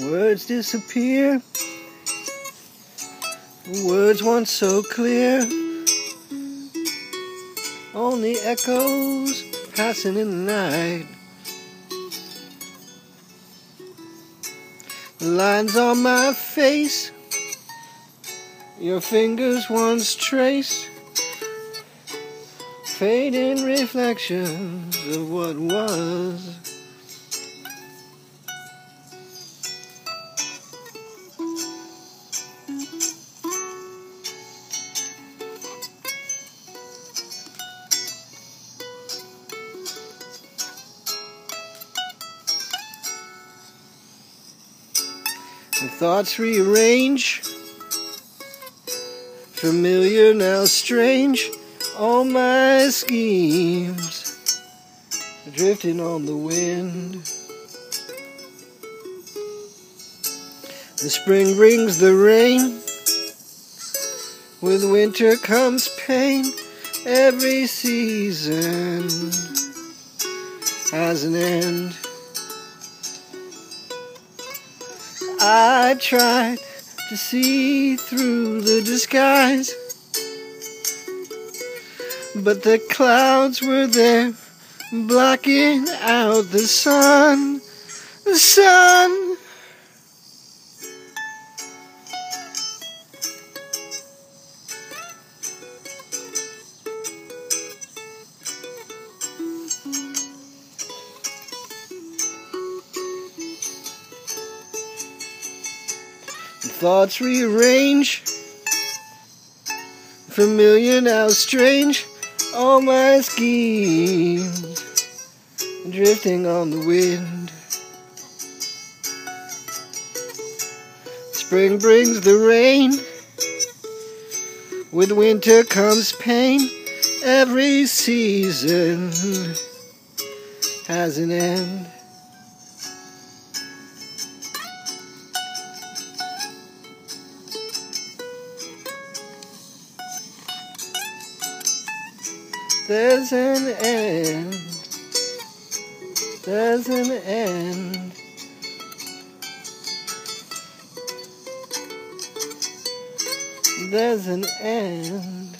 Words disappear. Words once so clear. Only echoes passing in the night. Lines on my face. Your fingers once traced. Fading reflections of what was. The thoughts rearrange, familiar now strange. All my schemes drifting on the wind. The spring brings the rain, with winter comes pain. Every season has an end. I tried to see through the disguise, but the clouds were there, blocking out the sun. The sun. Thoughts rearrange, familiar now strange. All my schemes drifting on the wind. Spring brings the rain, with winter comes pain. Every season has an end. There's an end. There's an end. There's an end.